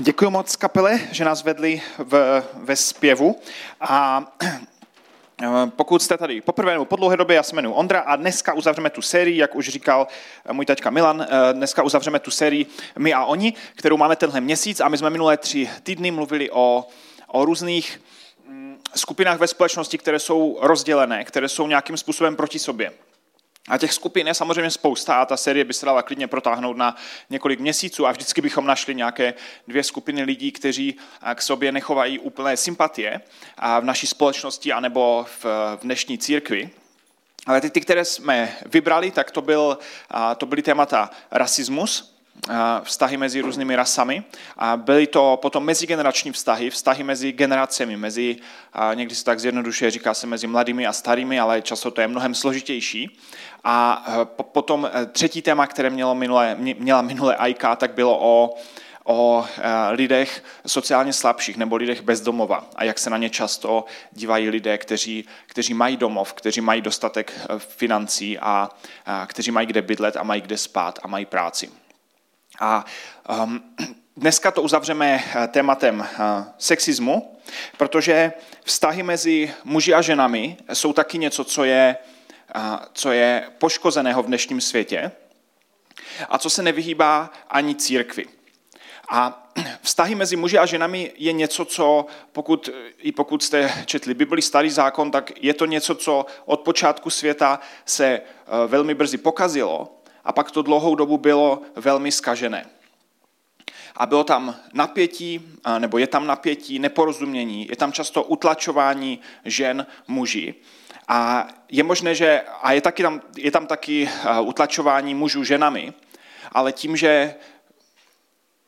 Děkuji moc kapele, že nás vedli v, ve zpěvu. A pokud jste tady poprvé nebo po dlouhé době, já se jmenuji Ondra a dneska uzavřeme tu sérii, jak už říkal můj taťka Milan, dneska uzavřeme tu sérii My a oni, kterou máme tenhle měsíc a my jsme minulé tři týdny mluvili o, o různých mm, skupinách ve společnosti, které jsou rozdělené, které jsou nějakým způsobem proti sobě. A těch skupin je samozřejmě spousta a ta série by se dala klidně protáhnout na několik měsíců a vždycky bychom našli nějaké dvě skupiny lidí, kteří k sobě nechovají úplné sympatie v naší společnosti anebo v dnešní církvi. Ale ty, ty, které jsme vybrali, tak to, byl, to byly témata rasismus, vztahy mezi různými rasami. A byly to potom mezigenerační vztahy, vztahy mezi generacemi, mezi, někdy se tak zjednodušuje, říká se mezi mladými a starými, ale často to je mnohem složitější. A e, potom e, třetí téma, které mělo minule, měla minule Aika, tak bylo o, o lidech sociálně slabších nebo lidech bez domova a jak se na ně často dívají lidé, kteří, kteří mají domov, kteří mají dostatek financí a, a kteří mají kde bydlet a mají kde spát a mají práci. A um, dneska to uzavřeme tématem uh, sexismu, protože vztahy mezi muži a ženami jsou taky něco, co je co je poškozeného v dnešním světě a co se nevyhýbá ani církvi. A vztahy mezi muži a ženami je něco, co pokud, i pokud jste četli Bibli, starý zákon, tak je to něco, co od počátku světa se eh, velmi brzy pokazilo a pak to dlouhou dobu bylo velmi skažené. A bylo tam napětí, nebo je tam napětí, neporozumění, je tam často utlačování žen muži. A je možné, že a je, taky tam, je tam taky eh, utlačování mužů ženami, ale tím, že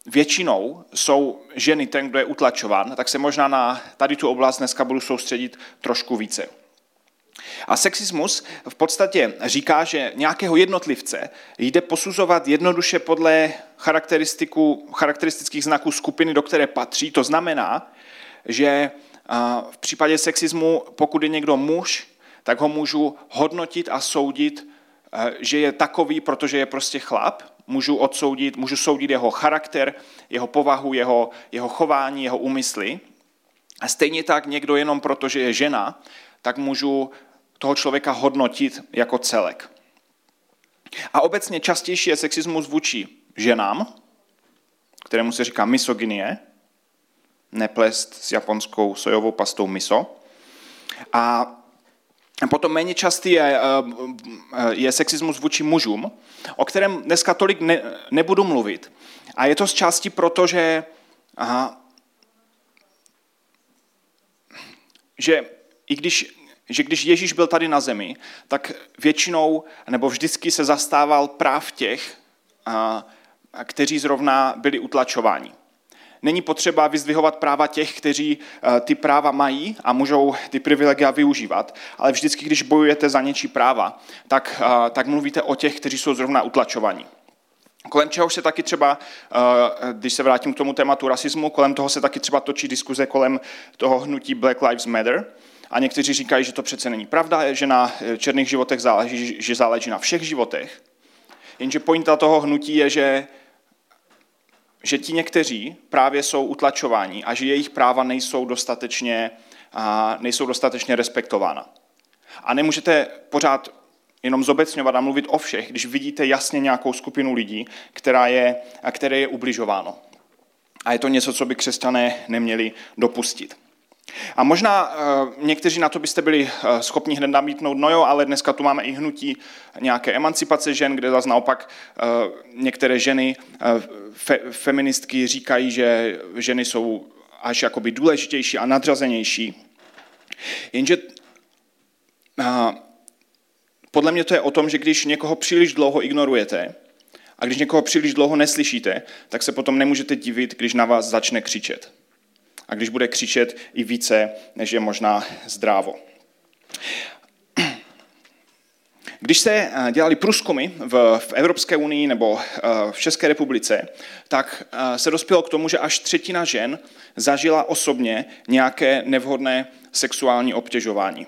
většinou jsou ženy ten, kdo je utlačován, tak se možná na tady tu oblast dneska budu soustředit trošku více. A sexismus v podstatě říká, že nějakého jednotlivce jde posuzovat jednoduše podle charakteristických znaků skupiny, do které patří. To znamená, že v případě sexismu, pokud je někdo muž, tak ho můžu hodnotit a soudit, eh, že je takový, protože je prostě chlap. Můžu odsoudit, můžu soudit jeho charakter, jeho povahu, jeho, jeho chování, jeho úmysly. A stejně tak někdo jenom proto, že je žena, tak můžu toho člověka hodnotit jako celek. A obecně častější je sexismus vůči ženám, kterému se říká misogynie, neplest s japonskou sojovou pastou miso. A Potom méně častý je, eh, je sexismus vůči mužům, o kterém dneska tolik ne, nebudu mluvit. A je to z části proto, že, aha, že i když, že když Ježíš byl tady na zemi, tak většinou nebo vždycky se zastával práv těch, a, kteří zrovna byli utlačováni. Není potřeba vyzdvihovat práva těch, kteří eh, ty práva mají a můžou ty privilegia využívat, ale vždycky, když bojujete za něčí práva, tak, eh, tak mluvíte o těch, kteří jsou zrovna utlačovaní. Kolem čeho se taky třeba, eh, když se vrátím k tomu tématu rasismu, kolem toho se taky třeba točí diskuze kolem toho hnutí Black Lives Matter. A někteří říkají, že to přece není pravda, že na černých životech záleží, že záleží na všech životech. Jenže pointa toho hnutí je, že že ti někteří právě jsou utlačováni a že jejich práva nejsou dostatečně, nejsou dostatečně respektována. A nemůžete pořád jenom zobecňovat a mluvit o všech, když vidíte jasně nějakou skupinu lidí, která je, které je ubližováno. A je to něco, co by křesťané neměli dopustit. A možná uh, někteří na to byste byli uh, schopni hned namítnout, no jo, ale dneska tu máme i hnutí nějaké emancipace žen, kde zase naopak uh, některé ženy, fe, feministky říkají, že ženy jsou až jakoby důležitější a nadřazenější. Jenže podle mě to je o tom, že když někoho příliš dlouho ignorujete a když někoho příliš dlouho neslyšíte, tak se potom nemůžete divit, když na vás začne křičet a když bude křičet i více, než je možná zdrávo. Když se eh, dělali průzkumy v, Evropské unii nebo eh, v České republice, tak eh, se dospělo k tomu, že až třetina žen zažila osobně nějaké nevhodné sexuální obtěžování.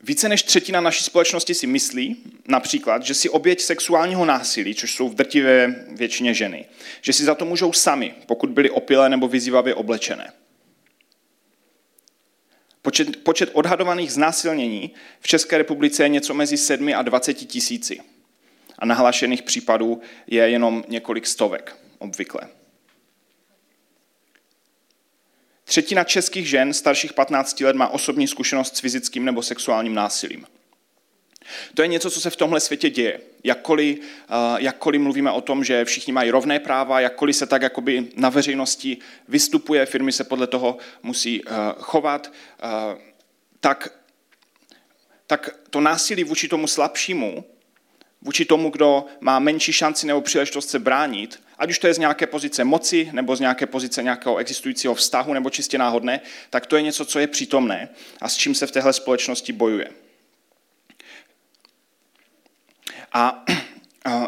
Více než třetina naší společnosti si myslí, například, že si oběť sexuálního násilí, což jsou v drtivé většině ženy, že si za to můžou sami, pokud byly opilé nebo vyzývavě oblečené. Počet, počet odhadovaných znásilnění v České republice je něco mezi 7 a 20 tisíci. A nahlášených případů je jenom několik stovek obvykle. Třetina českých žen starších 15 let má osobní zkušenost s fyzickým nebo sexuálním násilím. To je něco, co se v tomhle světě děje. Jakkoliv, jakkoliv mluvíme o tom, že všichni mají rovné práva, jakkoliv se tak jakoby na veřejnosti vystupuje, firmy se podle toho musí eh, chovat, eh, tak, tak to násilí vůči tomu slabšímu, vůči tomu, kdo má menší šanci nebo příležitost se bránit, ať už to je z nějaké pozice moci, nebo z nějaké pozice nějakého existujícího vztahu, nebo čistě náhodné, tak to je něco, co je přítomné a s čím se v téhle společnosti bojuje. A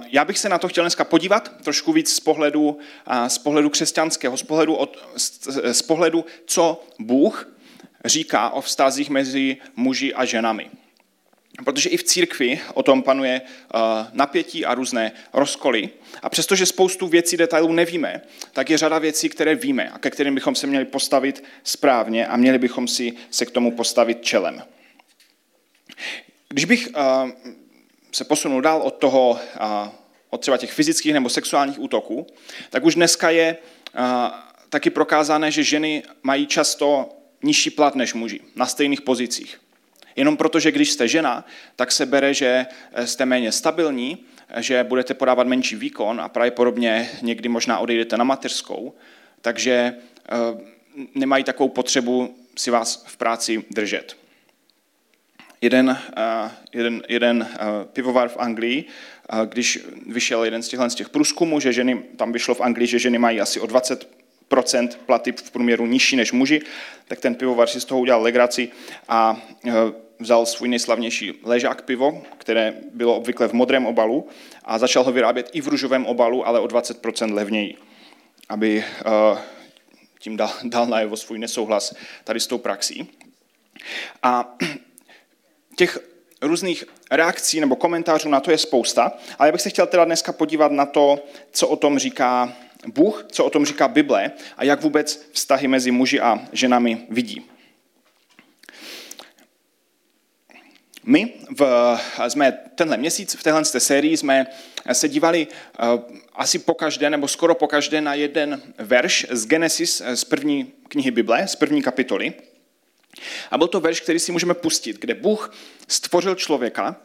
já bych se na to chtěl dneska podívat trošku víc z pohledu, z pohledu křesťanského, z pohledu, od, z pohledu, co Bůh říká o vztazích mezi muži a ženami. Protože i v církvi o tom panuje napětí a různé rozkoly. A přestože spoustu věcí, detailů nevíme, tak je řada věcí, které víme a ke kterým bychom se měli postavit správně a měli bychom si se k tomu postavit čelem. Když bych se posunul dál od toho, od třeba těch fyzických nebo sexuálních útoků, tak už dneska je taky prokázané, že ženy mají často nižší plat než muži na stejných pozicích. Jenom proto, že když jste žena, tak se bere, že jste méně stabilní, že budete podávat menší výkon a pravděpodobně někdy možná odejdete na mateřskou, takže nemají takovou potřebu si vás v práci držet. Jeden, eh, jeden, jeden eh, pivovar v Anglii, eh, když vyšel jeden z těchto z těch průzkumů, že ženy, tam vyšlo v Anglii, že ženy mají asi o 20 platy v průměru nižší než muži, tak ten pivovar si z toho udělal legraci a vzal svůj nejslavnější ležák pivo, které bylo obvykle v modrém obalu a začal ho vyrábět i v růžovém obalu, ale o 20% levněji, aby tím dal, dal najevo svůj nesouhlas tady s tou praxí. A těch různých reakcí nebo komentářů na to je spousta, ale já bych se chtěl teda dneska podívat na to, co o tom říká Bůh, co o tom říká Bible a jak vůbec vztahy mezi muži a ženami vidí. My v, jsme tenhle měsíc, v téhle sérii jsme se dívali uh, asi po každé, nebo skoro po každé na jeden verš z Genesis, z první knihy Bible, z první kapitoly. A byl to verš, který si můžeme pustit, kde Bůh stvořil člověka,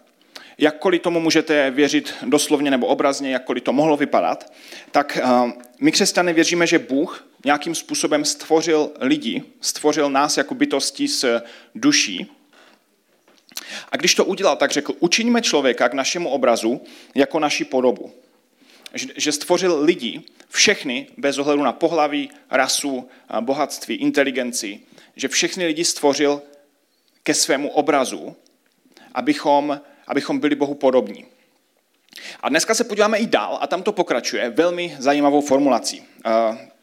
jakkoliv tomu můžete věřit doslovně nebo obrazně, jakkoliv to mohlo vypadat, tak eh, my křesťané věříme, že Bůh nějakým způsobem stvořil lidi, stvořil nás jako bytosti s duší. A když to udělal, tak řekl, učiňme člověka k našemu obrazu jako naši podobu. Že stvořil lidi, všechny, bez ohledu na pohlaví, rasu, bohatství, inteligenci, že všechny lidi stvořil ke svému obrazu, abychom, abychom byli Bohu podobní. A dneska se podíváme i dál a tam to pokračuje velmi zajímavou formulací.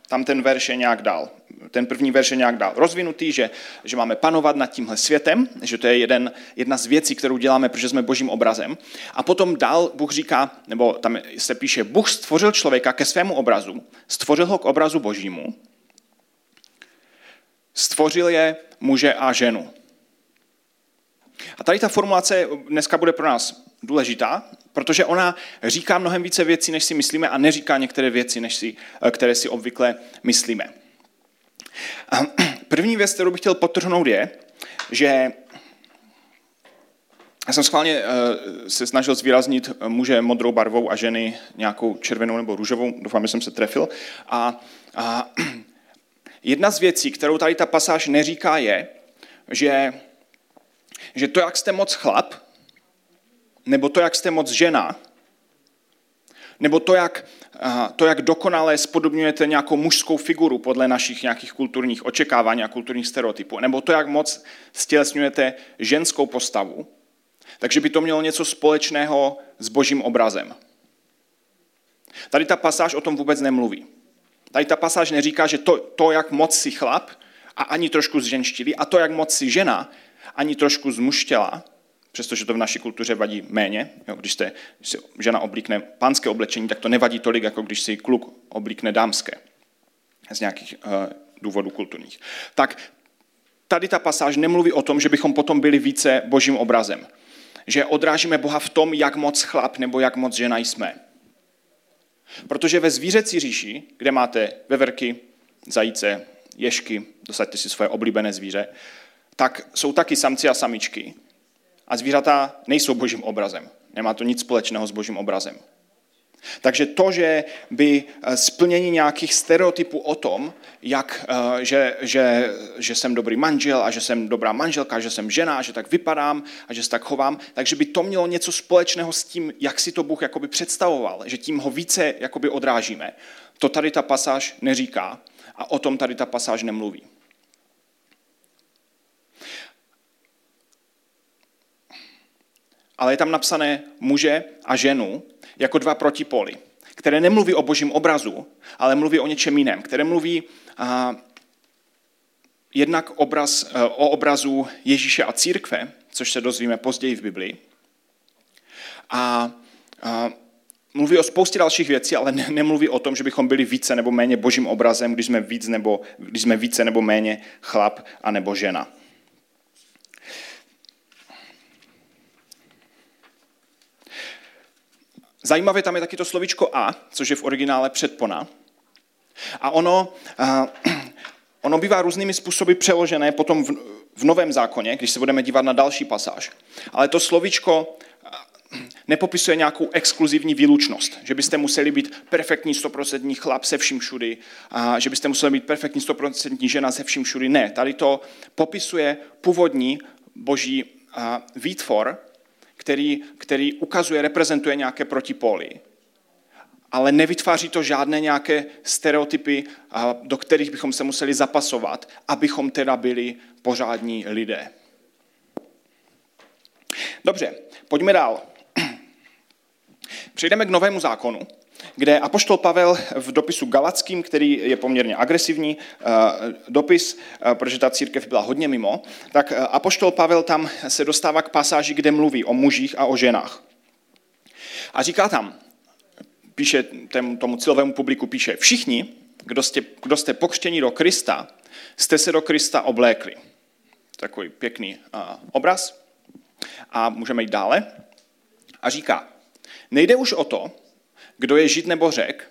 Tam ten verš je nějak dál. Ten první verš je nějak dál rozvinutý, že, že máme panovat nad tímhle světem, že to je jeden, jedna z věcí, kterou děláme, protože jsme božím obrazem. A potom dál Bůh říká, nebo tam se píše, Bůh stvořil člověka ke svému obrazu, stvořil ho k obrazu božímu Stvořil je muže a ženu. A tady ta formulace dneska bude pro nás důležitá, protože ona říká mnohem více věcí, než si myslíme a neříká některé věci, než si, které si obvykle myslíme. První věc, kterou bych chtěl potrhnout, je, že já jsem schválně eh, se snažil zvýraznit muže modrou barvou a ženy nějakou červenou nebo růžovou, doufám, že jsem se trefil. A, a Jedna z věcí, kterou tady ta pasáž neříká, je, že, že to, jak jste moc chlap, nebo to, jak jste moc žena, nebo to, jak, to, jak dokonale spodobňujete nějakou mužskou figuru podle našich nějakých kulturních očekávání a kulturních stereotypů, nebo to, jak moc stělesňujete ženskou postavu, takže by to mělo něco společného s božím obrazem. Tady ta pasáž o tom vůbec nemluví. Tady ta pasáž neříká, že to, to, jak moc si chlap a ani trošku zženštilý, a to, jak moc si žena, ani trošku zmuštěla, přestože to v naší kultuře vadí méně. Jo, když, jste, když si žena oblíkne pánské oblečení, tak to nevadí tolik, jako když si kluk oblíkne dámské. Z nějakých uh, důvodů kulturních. Tak tady ta pasáž nemluví o tom, že bychom potom byli více božím obrazem. Že odrážíme Boha v tom, jak moc chlap nebo jak moc žena jsme. Protože ve zvířecí říši, kde máte veverky, zajíce, ješky, dosaďte si svoje oblíbené zvíře, tak jsou taky samci a samičky. A zvířata nejsou božím obrazem. Nemá to nic společného s božím obrazem. Takže to, že by eh, splnění nějakých stereotypů o tom, jak, eh, že, že, že jsem dobrý manžel a že jsem dobrá manželka, že jsem žena, že tak vypadám a že se tak chovám, takže by to mělo něco společného s tím, jak si to Bůh jakoby představoval, že tím ho více jakoby odrážíme. To tady ta pasáž neříká a o tom tady ta pasáž nemluví. Ale je tam napsané muže a ženu jako dva protipóly, které nemluví o božím obrazu, ale mluví o něčem jiném, které mluví a, jednak obraz, e, o obrazu Ježíše a církve, což se dozvíme později v Biblii. A, a mluví o spoustě dalších věcí, ale ne, nemluví o tom, že bychom byli více nebo méně božím obrazem, když jsme, víc nebo, když jsme více nebo méně chlap a nebo žena. Zajímavé tam je taky to slovíčko a, což je v originále předpona. A ono, uh, ono bývá různými způsoby přeložené potom v, v Novém zákoně, když se budeme dívat na další pasáž. Ale to slovíčko nepopisuje nějakou exkluzivní výlučnost, že byste museli být perfektní stoprocentní chlap se vším všudy, a že byste museli být perfektní stoprocentní žena se vším všudy. Ne, tady to popisuje původní boží výtvor, který, který ukazuje, reprezentuje nějaké protipóly. Ale nevytváří to žádné nějaké stereotypy, do kterých bychom se museli zapasovat, abychom teda byli pořádní lidé. Dobře, pojďme dál. Přejdeme k novému zákonu, kde Apoštol Pavel v dopisu Galackým, který je poměrně agresivní eh, dopis, eh, protože ta církev byla hodně mimo, tak eh, Apoštol Pavel tam se dostává k pasáži, kde mluví o mužích a o ženách. A říká tam, píše tomu cílovému publiku, píše, všichni, kdo jste, kdo jste pokřtěni do Krista, jste se do Krista oblékli. Takový pěkný obraz. A můžeme jít dále. A říká, nejde už o to, kdo je žid nebo řek,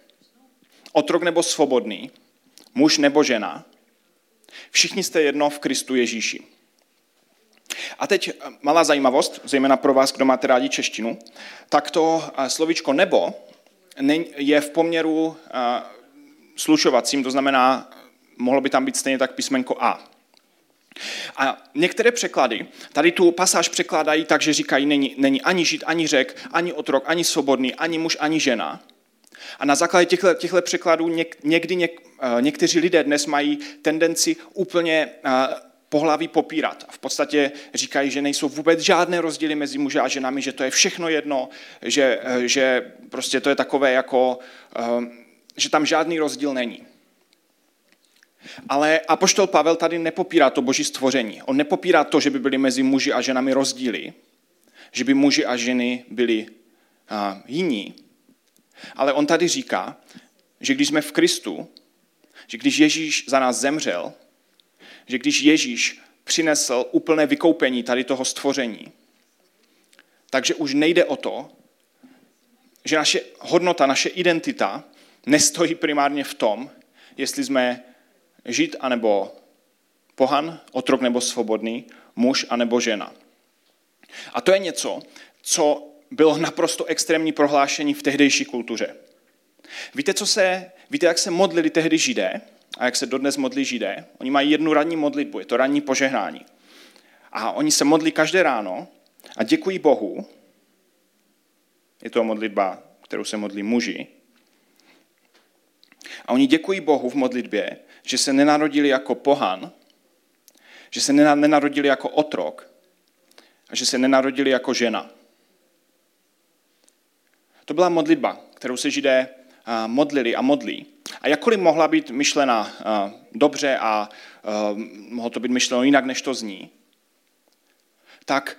otrok nebo svobodný, muž nebo žena, všichni jste jedno v Kristu Ježíši. A teď eh, malá zajímavost, zejména pro vás, kdo máte rádi češtinu, tak to eh, slovičko nebo je v poměru eh, slušovacím, to znamená, mohlo by tam být stejně tak písmenko A. A některé překlady tady tu pasáž překládají tak, že říkají, není, není ani žid, ani řek, ani otrok, ani svobodný, ani muž, ani žena. A na základě těchto, těchto překladů něk, někdy něk, eh, někteří lidé dnes mají tendenci úplně eh, pohlaví popírat. V podstatě říkají, že nejsou vůbec žádné rozdíly mezi muži a ženami, že to je všechno jedno, že, eh, že prostě to je takové jako, že tam žádný rozdíl není. Ale Apoštol Pavel tady nepopírá to boží stvoření. On nepopírá to, že by byly mezi muži a ženami rozdíly, že by muži a ženy byli uh, jiní. Ale on tady říká, že když jsme v Kristu, že když Ježíš za nás zemřel, že když Ježíš přinesl úplné vykoupení tady toho stvoření, takže už nejde o to, že naše hodnota, naše identita nestojí primárně v tom, jestli jsme žít anebo pohan, otrok nebo svobodný, muž anebo žena. A to je něco, co bylo naprosto extrémní prohlášení v tehdejší kultuře. Víte, co se, víte, jak se modlili tehdy židé a jak se dodnes modlí židé? Oni mají jednu ranní modlitbu, je to ranní požehnání. A oni se modlí každé ráno a děkují Bohu. Je to modlitba, kterou se modlí muži. A oni děkují Bohu v modlitbě, že se nenarodili jako pohan, že se nenarodili jako otrok a že se nenarodili jako žena. To byla modlitba, kterou se židé modlili a modlí. A jakkoliv mohla být myšlena dobře a mohlo to být myšleno jinak, než to zní, tak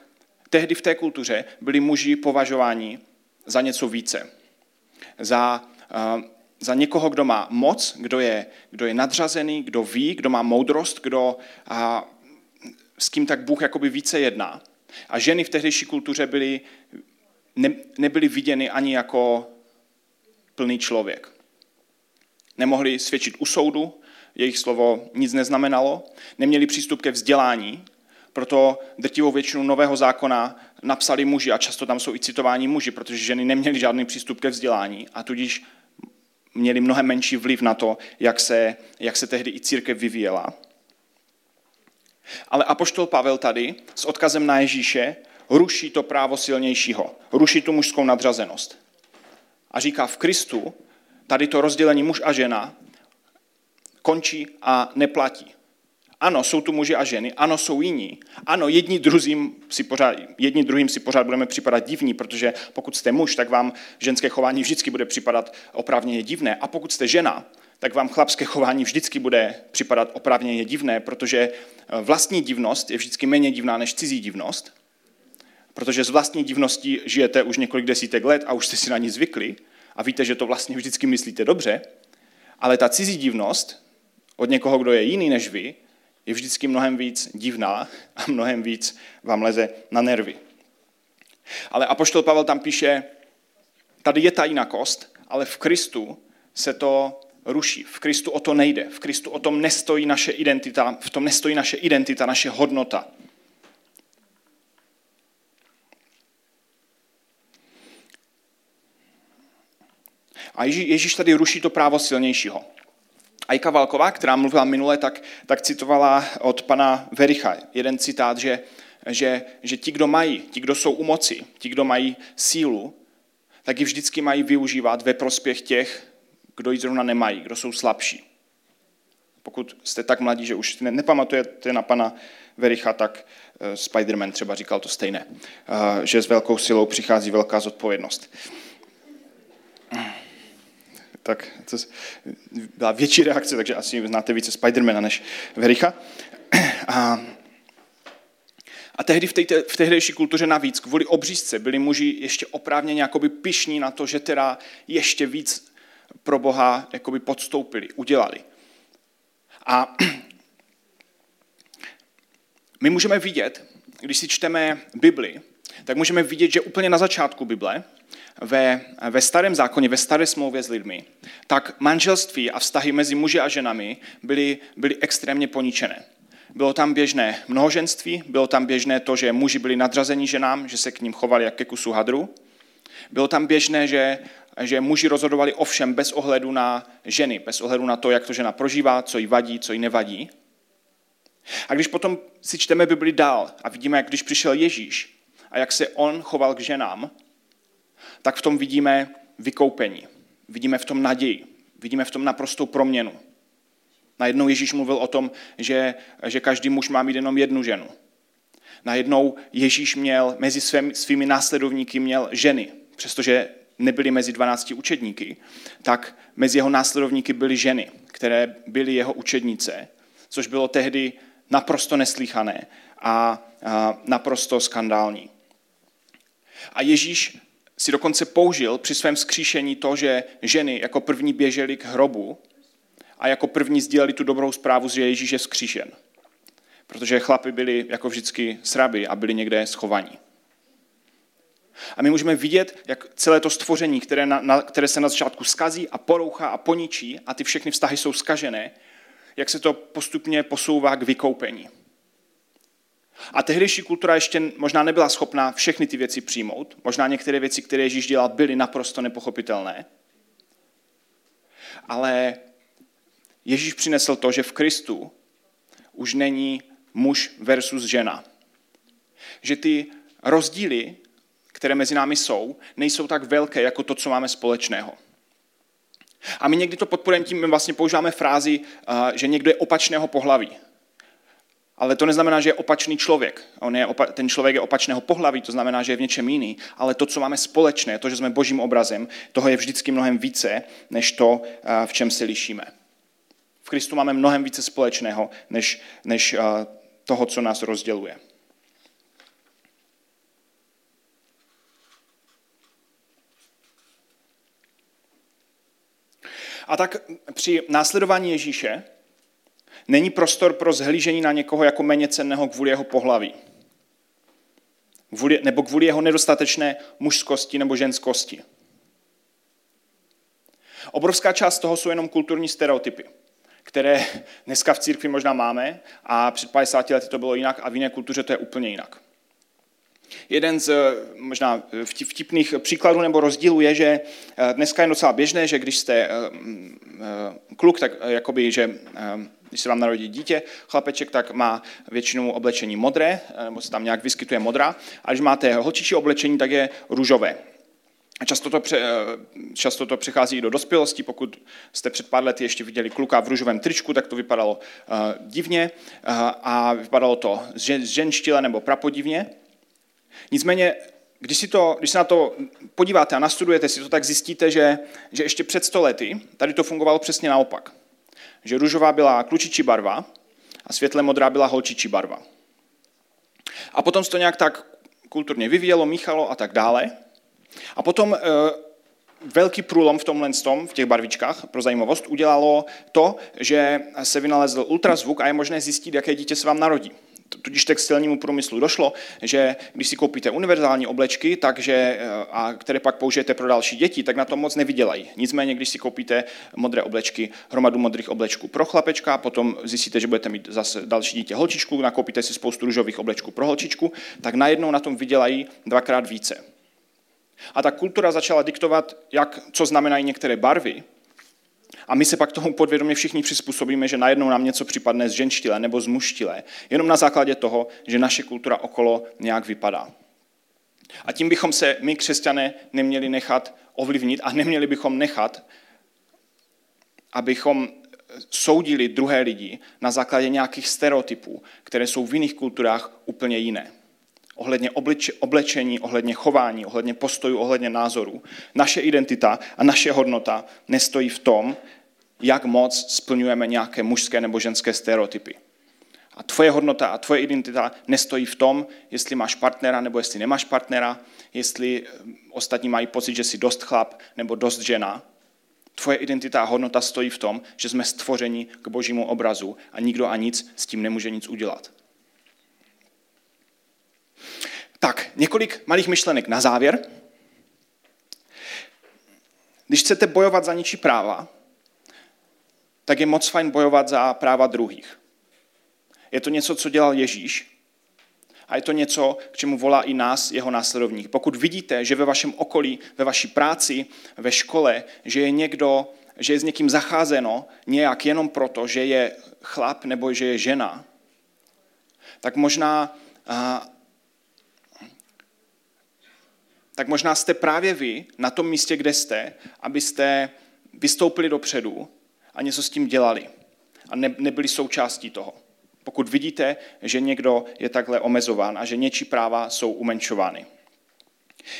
tehdy v té kultuře byli muži považováni za něco více. Za, za někoho, kdo má moc, kdo je, kdo je nadřazený, kdo ví, kdo má moudrost, kdo, uh, s kým tak Bůh jakoby více jedná. A ženy v tehdejší kultuře byly, ne, nebyly viděny ani jako plný člověk. Nemohli svědčit u soudu, jejich slovo nic neznamenalo, neměli přístup ke vzdělání, proto drtivou většinu nového zákona napsali muži a často tam jsou i citováni muži, protože ženy neměly žádný přístup ke vzdělání a tudíž měli mnohem menší vliv na to, jak se, jak se tehdy i církev vyvíjela. Ale apoštol Pavel tady s odkazem na Ježíše ruší to právo silnějšího, ruší tu mužskou nadřazenost. A říká, v Kristu tady to rozdělení muž a žena končí a neplatí. Ano, jsou tu muži a ženy, ano, jsou jiní. Ano, jedni, druhým si pořád, jedni druhým si pořád budeme připadat divní, protože pokud jste muž, tak vám ženské chování vždycky bude připadat oprávněně divné. A pokud jste žena, tak vám chlapské chování vždycky bude připadat oprávněně divné, protože eh, vlastní divnost je vždycky méně divná než cizí divnost, protože z vlastní divností žijete už několik desítek let a už jste si na ní zvykli a víte, že to vlastně vždycky myslíte dobře, ale ta cizí divnost od někoho, kdo je jiný než vy, je vždycky mnohem víc divná a mnohem víc vám leze na nervy. Ale Apoštol Pavel tam píše, tady je ta jinakost, ale v Kristu se to ruší. V Kristu o to nejde. V Kristu o tom nestojí naše identita, v tom nestojí naše identita, naše hodnota. A Ježíš tady ruší to právo silnějšího. Ajka Valková, která mluvila minule, tak, tak citovala od pana Vericha jeden citát, že, že, že ti, kdo mají, ti, kdo jsou u moci, ti, kdo mají sílu, tak ji vždycky mají využívat ve prospěch těch, kdo ji zrovna nemají, kdo jsou slabší. Pokud jste tak mladí, že už nepamatujete na pana Vericha, tak uh, Spider-Man třeba říkal to stejné, uh, že s velkou silou přichází velká zodpovědnost tak to byla větší reakce, takže asi znáte více Spidermana než Vericha. A, a tehdy v, té, v tehdejší kultuře navíc, kvůli obřízce, byli muži ještě oprávněně jakoby pišní na to, že teda ještě víc pro Boha jakoby podstoupili, udělali. A my můžeme vidět, když si čteme Bibli, tak můžeme vidět, že úplně na začátku Bible ve, ve starém zákoně, ve staré smlouvě s lidmi, tak manželství a vztahy mezi muži a ženami byly, byly extrémně poničené. Bylo tam běžné mnohoženství, bylo tam běžné to, že muži byli nadřazení ženám, že se k ním chovali jak ke kusu hadru. Bylo tam běžné, že, že muži rozhodovali o všem bez ohledu na ženy, bez ohledu na to, jak to žena prožívá, co jí vadí, co jí nevadí. A když potom si čteme Bibli dál a vidíme, jak když přišel Ježíš a jak se on choval k ženám, tak v tom vidíme vykoupení. Vidíme v tom naději. Vidíme v tom naprostou proměnu. Najednou Ježíš mluvil o tom, že, že každý muž má mít jenom jednu ženu. Najednou Ježíš měl mezi svými, svými následovníky měl ženy, přestože nebyly mezi 12 učedníky, tak mezi jeho následovníky byly ženy, které byly jeho učednice, což bylo tehdy naprosto neslíchané a, a naprosto skandální. A Ježíš si dokonce použil při svém skříšení to, že ženy jako první běžely k hrobu a jako první sdíleli tu dobrou zprávu, že Ježíš je vzkříšen. Protože chlapi byli jako vždycky sraby a byli někde schovaní. A my můžeme vidět, jak celé to stvoření, které, na, na, které se na začátku skazí a porouchá a poničí a ty všechny vztahy jsou skažené, jak se to postupně posouvá k vykoupení. A tehdejší kultura ještě možná nebyla schopná všechny ty věci přijmout. Možná některé věci, které Ježíš dělal, byly naprosto nepochopitelné. Ale Ježíš přinesl to, že v Kristu už není muž versus žena. Že ty rozdíly, které mezi námi jsou, nejsou tak velké jako to, co máme společného. A my někdy to podporujeme tím, my vlastně používáme frázi, že někdo je opačného pohlaví. Ale to neznamená, že je opačný člověk. On je opa- ten člověk je opačného pohlaví, to znamená, že je v něčem jiný. Ale to, co máme společné, to, že jsme božím obrazem, toho je vždycky mnohem více, než to, eh, v čem se lišíme. V Kristu máme mnohem více společného, než, než eh, toho, co nás rozděluje. A tak při následování Ježíše není prostor pro zhlížení na někoho jako méně cenného kvůli jeho pohlaví. Kvůli, nebo kvůli jeho nedostatečné mužskosti nebo ženskosti. Obrovská část toho jsou jenom kulturní stereotypy, které dneska v církvi možná máme a před 50 lety to bylo jinak a v jiné kultuře to je úplně jinak. Jeden z možná vtipných příkladů nebo rozdílů je, že eh, dneska je docela běžné, že když jste eh, eh, kluk, tak jakoby, že když se vám narodí dítě, chlapeček, tak má většinou oblečení modré, nebo se tam nějak vyskytuje modrá, a když máte holčičí oblečení, tak je růžové. Často to, pře, často to přechází do dospělosti. Pokud jste před pár lety ještě viděli kluka v růžovém tričku, tak to vypadalo uh, divně uh, a vypadalo to ženštile nebo prapodivně. Nicméně, když, si to, když se na to podíváte a nastudujete si to, tak zjistíte, že, že ještě před stolety tady to fungovalo přesně naopak. Že růžová byla klučičí barva a světle modrá byla holčičí barva. A potom se to nějak tak kulturně vyvíjelo, míchalo a tak dále. A potom e, velký průlom v tomhle tom, v těch barvičkách, pro zajímavost, udělalo to, že se vynalezl ultrazvuk a je možné zjistit, jaké dítě se vám narodí tudíž textilnímu průmyslu došlo, že když si koupíte univerzální oblečky, takže, eh, a které pak použijete pro další děti, tak na tom moc nevydělají. Nicméně, když si koupíte modré oblečky, hromadu modrých oblečků pro chlapečka, potom zjistíte, že budete mít zase další dítě holčičku, nakoupíte si spoustu růžových oblečků pro holčičku, tak najednou na tom vydělají dvakrát více. A ta kultura začala diktovat, jak, co znamenají některé barvy, a my se pak tomu podvědomě všichni přizpůsobíme, že najednou nám něco připadne z ženštile nebo z muštile, jenom na základě toho, že naše kultura okolo nějak vypadá. A tím bychom se my, křesťané, neměli nechat ovlivnit a neměli bychom nechat, abychom soudili druhé lidi na základě nějakých stereotypů, které jsou v jiných kulturách úplně jiné. Ohledně oblečení, ohledně chování, ohledně postojů, ohledně názorů. Naše identita a naše hodnota nestojí v tom, jak moc splňujeme nějaké mužské nebo ženské stereotypy. A tvoje hodnota a tvoje identita nestojí v tom, jestli máš partnera nebo jestli nemáš partnera, jestli eh, ostatní mají pocit, že jsi dost chlap nebo dost žena. Tvoje identita a hodnota stojí v tom, že jsme stvořeni k božímu obrazu a nikdo a nic s tím nemůže nic udělat. Tak, několik malých myšlenek na závěr. Když chcete bojovat za ničí práva, tak je moc fajn bojovat za práva druhých. Je to něco, co dělal Ježíš a je to něco, k čemu volá i nás, jeho následovník. Pokud vidíte, že ve vašem okolí, ve vaší práci, ve škole, že je někdo, že je s někým zacházeno nějak jenom proto, že je chlap nebo že je žena, tak možná, tak možná jste právě vy na tom místě, kde jste, abyste vystoupili dopředu a něco s tím dělali a ne, nebyli součástí toho. Pokud vidíte, že někdo je takhle omezován a že něčí práva jsou umenšovány.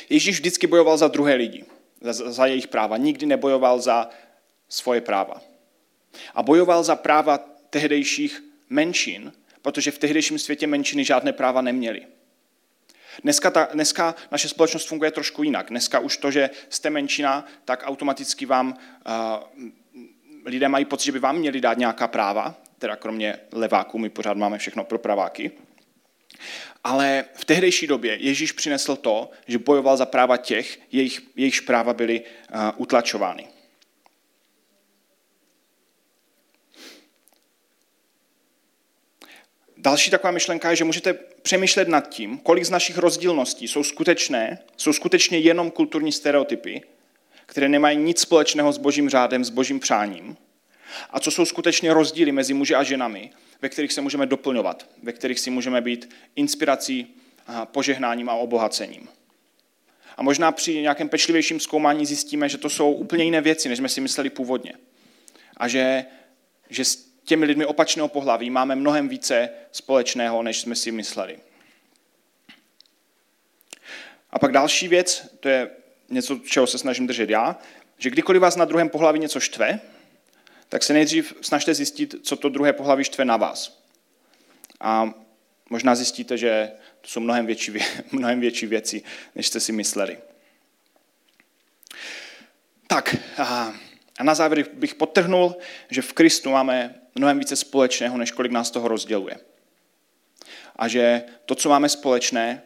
Ježíš vždycky bojoval za druhé lidi, za, za jejich práva. Nikdy nebojoval za svoje práva. A bojoval za práva tehdejších menšin, protože v tehdejším světě menšiny žádné práva neměly. Dneska, ta, dneska naše společnost funguje trošku jinak. Dneska už to, že jste menšina, tak automaticky vám uh, lidé mají pocit, že by vám měli dát nějaká práva, teda kromě leváků, my pořád máme všechno pro praváky. Ale v tehdejší době Ježíš přinesl to, že bojoval za práva těch, jejich, jejichž práva byly uh, utlačovány. Další taková myšlenka je, že můžete přemýšlet nad tím, kolik z našich rozdílností jsou skutečné, jsou skutečně jenom kulturní stereotypy které nemají nic společného s božím řádem, s božím přáním. A co jsou skutečně rozdíly mezi muži a ženami, ve kterých se můžeme doplňovat, ve kterých si můžeme být inspirací, požehnáním a obohacením. A možná při nějakém pečlivějším zkoumání zjistíme, že to jsou úplně jiné věci, než jsme si mysleli původně. A že, že s těmi lidmi opačného pohlaví máme mnohem více společného, než jsme si mysleli. A pak další věc, to je něco, čeho se snažím držet já, že kdykoliv vás na druhém pohlaví něco štve, tak se nejdřív snažte zjistit, co to druhé pohlaví štve na vás. A možná zjistíte, že to jsou mnohem větší, mnohem větší věci, než jste si mysleli. Tak, a na závěr bych podtrhnul, že v Kristu máme mnohem více společného, než kolik nás toho rozděluje. A že to, co máme společné,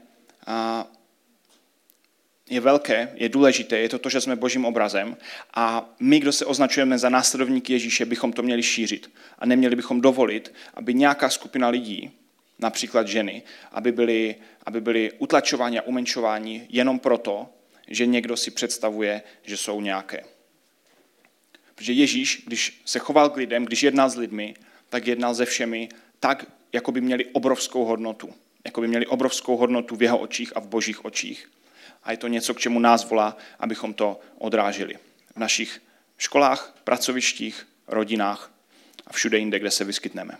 je velké, je důležité, je to to, že jsme božím obrazem a my, kdo se označujeme za následovníky Ježíše, bychom to měli šířit a neměli bychom dovolit, aby nějaká skupina lidí, například ženy, aby byly, aby byly utlačováni a umenšováni jenom proto, že někdo si představuje, že jsou nějaké. Protože Ježíš, když se choval k lidem, když jednal s lidmi, tak jednal se všemi tak, jako by měli obrovskou hodnotu. Jako by měli obrovskou hodnotu v jeho očích a v božích očích. A je to něco, k čemu nás volá, abychom to odrážili. V našich školách, pracovištích, rodinách a všude jinde, kde se vyskytneme.